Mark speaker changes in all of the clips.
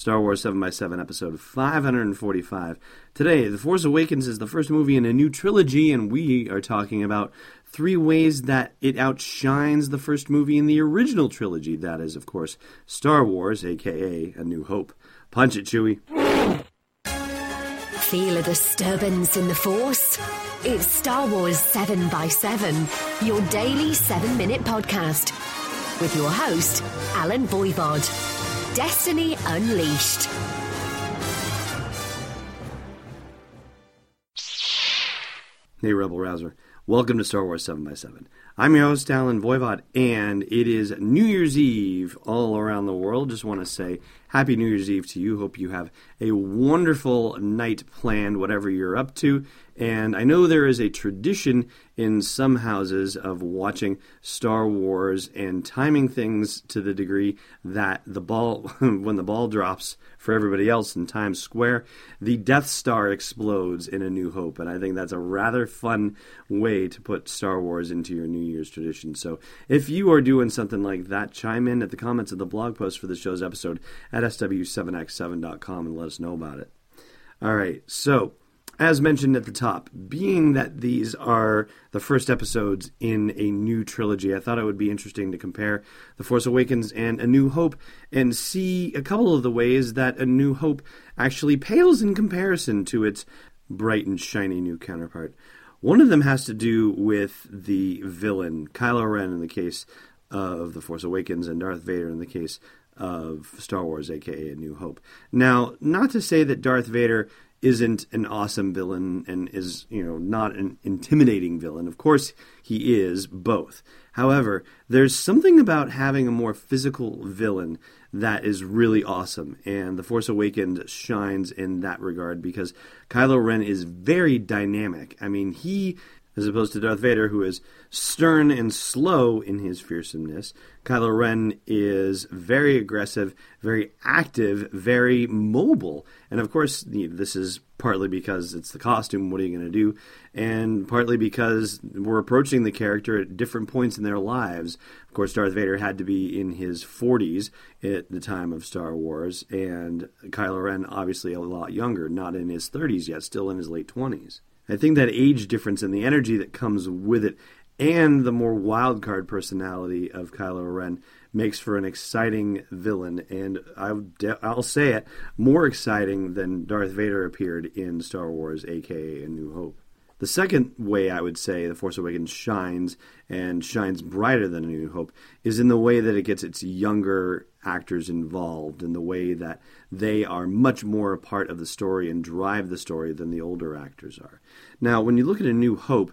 Speaker 1: Star Wars 7x7, episode 545. Today, The Force Awakens is the first movie in a new trilogy, and we are talking about three ways that it outshines the first movie in the original trilogy. That is, of course, Star Wars, aka A New Hope. Punch it, Chewie.
Speaker 2: Feel a disturbance in the Force? It's Star Wars 7x7, your daily seven minute podcast. With your host, Allen Voivod. Destiny Unleashed.
Speaker 1: Hey, Rebel Rouser. Welcome to Star Wars 7x7. I'm your host, Allen Voivod, and it is New Year's Eve all around the world. Just want to say Happy New Year's Eve to you. Hope you have a wonderful night planned, whatever you're up to. And I know there is a tradition in some houses of watching Star Wars and timing things to the degree that the ball, when the ball drops for everybody else in Times Square, the Death Star explodes in A New Hope. And I think that's a rather fun way to put Star Wars into your New Year's tradition. So if you are doing something like that, chime in at the comments of the blog post for the show's episode at sw7x7.com and let us know about it. All right, so as mentioned at the top, being that these are the first episodes in a new trilogy, I thought it would be interesting to compare The Force Awakens and A New Hope and see a couple of the ways that A New Hope actually pales in comparison to its bright and shiny new counterpart. One of them has to do with the villain, Kylo Ren, in the case of The Force Awakens, and Darth Vader in the case of Star Wars, aka A New Hope. Now, not to say that Darth Vader isn't an awesome villain and is, you know, not an intimidating villain. Of course, he is both. However, there's something about having a more physical villain that is really awesome, and The Force Awakens shines in that regard because Kylo Ren is very dynamic. I mean, he as opposed to Darth Vader, who is stern and slow in his fearsomeness. Kylo Ren is very aggressive, very active, very mobile. And of course, this is partly because it's the costume. What are you going to do? And partly because we're approaching the character at different points in their lives. Of course, Darth Vader had to be in his 40s at the time of Star Wars, and Kylo Ren obviously a lot younger, not in his 30s yet, still in his late 20s. I think that age difference and the energy that comes with it, and the more wild card personality of Kylo Ren, makes for an exciting villain, and I'll, I'll say it, more exciting than Darth Vader appeared in Star Wars, aka A New Hope. The second way I would say The Force Awakens shines and shines brighter than A New Hope is in the way that it gets its younger actors involved, in the way that they are much more a part of the story and drive the story than the older actors are. Now, when you look at A New Hope,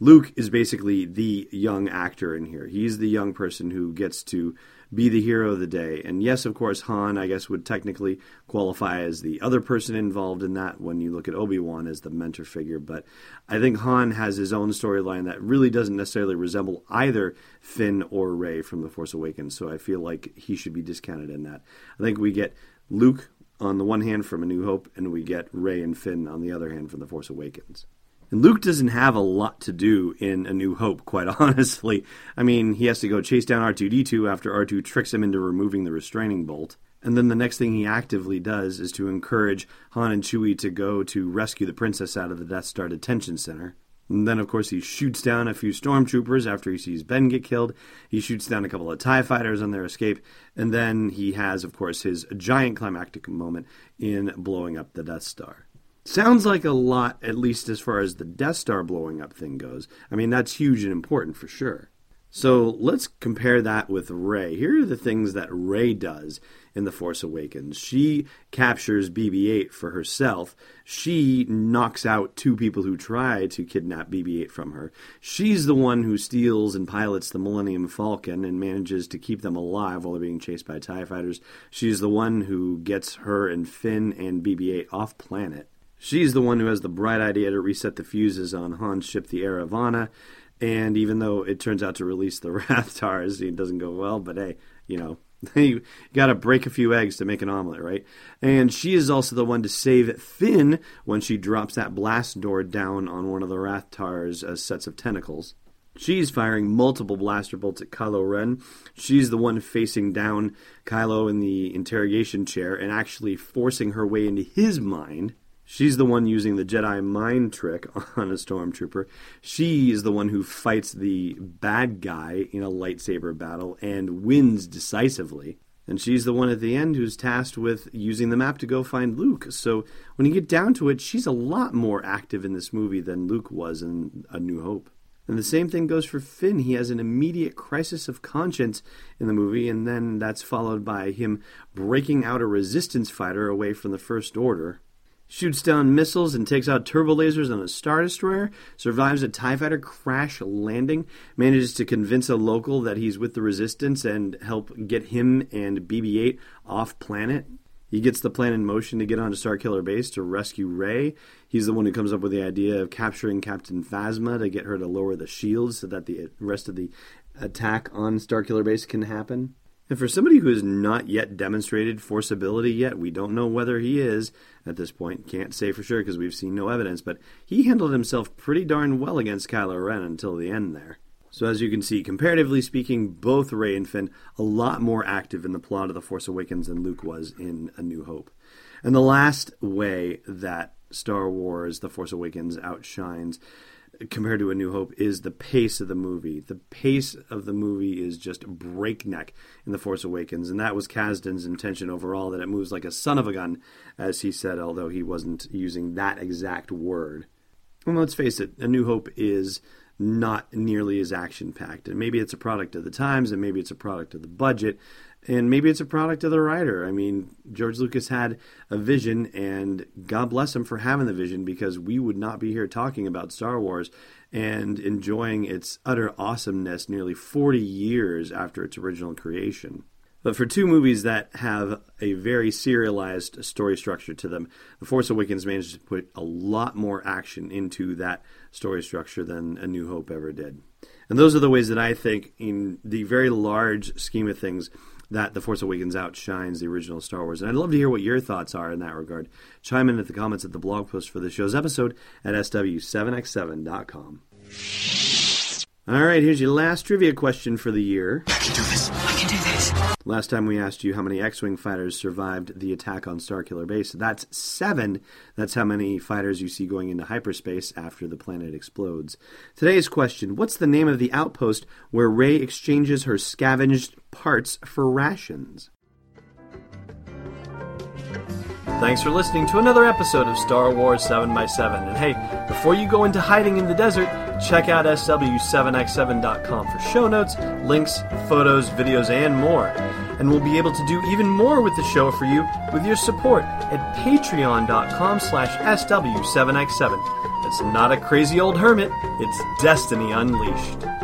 Speaker 1: Luke is basically the young actor in here. He's the young person who gets to be the hero of the day. And yes, of course, Han, I guess, would technically qualify as the other person involved in that when you look at Obi Wan as the mentor figure. But I think Han has his own storyline that really doesn't necessarily resemble either Finn or Rey from The Force Awakens. So I feel like he should be discounted in that. I think we get Luke on the one hand from A New Hope, and we get Rey and Finn on the other hand from The Force Awakens. And Luke doesn't have a lot to do in A New Hope, quite honestly. I mean, he has to go chase down R2D2 after R2 tricks him into removing the restraining bolt. And then the next thing he actively does is to encourage Han and Chewie to go to rescue the princess out of the Death Star detention center. And then, of course, he shoots down a few stormtroopers after he sees Ben get killed. He shoots down a couple of TIE fighters on their escape. And then he has, of course, his giant climactic moment in blowing up the Death Star. Sounds like a lot, at least as far as the Death Star blowing up thing goes. I mean, that's huge and important for sure. So let's compare that with Rey. Here are the things that Rey does in The Force Awakens. She captures BB 8 for herself. She knocks out two people who try to kidnap BB 8 from her. She's the one who steals and pilots the Millennium Falcon and manages to keep them alive while they're being chased by TIE fighters. She's the one who gets her and Finn and BB 8 off planet. She's the one who has the bright idea to reset the fuses on Han's ship, the Eravana. And even though it turns out to release the Rathtars, it doesn't go well. But hey, you know, you got to break a few eggs to make an omelet, right? And she is also the one to save Finn when she drops that blast door down on one of the Rathtar's uh, sets of tentacles. She's firing multiple blaster bolts at Kylo Ren. She's the one facing down Kylo in the interrogation chair and actually forcing her way into his mind She's the one using the Jedi mind trick on a stormtrooper. She is the one who fights the bad guy in a lightsaber battle and wins decisively. And she's the one at the end who's tasked with using the map to go find Luke. So when you get down to it, she's a lot more active in this movie than Luke was in A New Hope. And the same thing goes for Finn. He has an immediate crisis of conscience in the movie, and then that's followed by him breaking out a resistance fighter away from the First Order shoots down missiles and takes out turbo lasers on a Star Destroyer, survives a TIE fighter crash landing, manages to convince a local that he's with the Resistance and help get him and BB 8 off planet. He gets the plan in motion to get onto Starkiller Base to rescue Rey. He's the one who comes up with the idea of capturing Captain Phasma to get her to lower the shields so that the rest of the attack on Starkiller Base can happen. And for somebody who has not yet demonstrated forceability yet, we don't know whether he is at this point. Can't say for sure because we've seen no evidence, but he handled himself pretty darn well against Kylo Ren until the end there. So as you can see, comparatively speaking, both Rey and Finn a lot more active in the plot of The Force Awakens than Luke was in A New Hope. And the last way that Star Wars The Force Awakens outshines compared to A New Hope is the pace of the movie. The pace of the movie is just breakneck in The Force Awakens, and that was Kasdan's intention overall that it moves like a son of a gun, as he said, although he wasn't using that exact word. And let's face it, A New Hope is not nearly as action packed. And maybe it's a product of the times, and maybe it's a product of the budget, and maybe it's a product of the writer. I mean, George Lucas had a vision, and God bless him for having the vision because we would not be here talking about Star Wars and enjoying its utter awesomeness nearly 40 years after its original creation. But for two movies that have a very serialized story structure to them, The Force Awakens managed to put a lot more action into that story structure than A New Hope ever did. And those are the ways that I think, in the very large scheme of things, that The Force Awakens outshines the original Star Wars. And I'd love to hear what your thoughts are in that regard. Chime in at the comments at the blog post for the show's episode at sw7x7.com. All right, here's your last trivia question for the year.
Speaker 3: I can do this.
Speaker 1: Last time we asked you how many X Wing fighters survived the attack on Starkiller Base. That's seven. That's how many fighters you see going into hyperspace after the planet explodes. Today's question What's the name of the outpost where Rey exchanges her scavenged parts for rations? Thanks for listening to another episode of Star Wars 7x7. And hey, before you go into hiding in the desert, check out SW7x7.com for show notes, links, photos, videos, and more. And we'll be able to do even more with the show for you with your support at patreon.com slash SW7x7. It's not a crazy old hermit, it's destiny unleashed.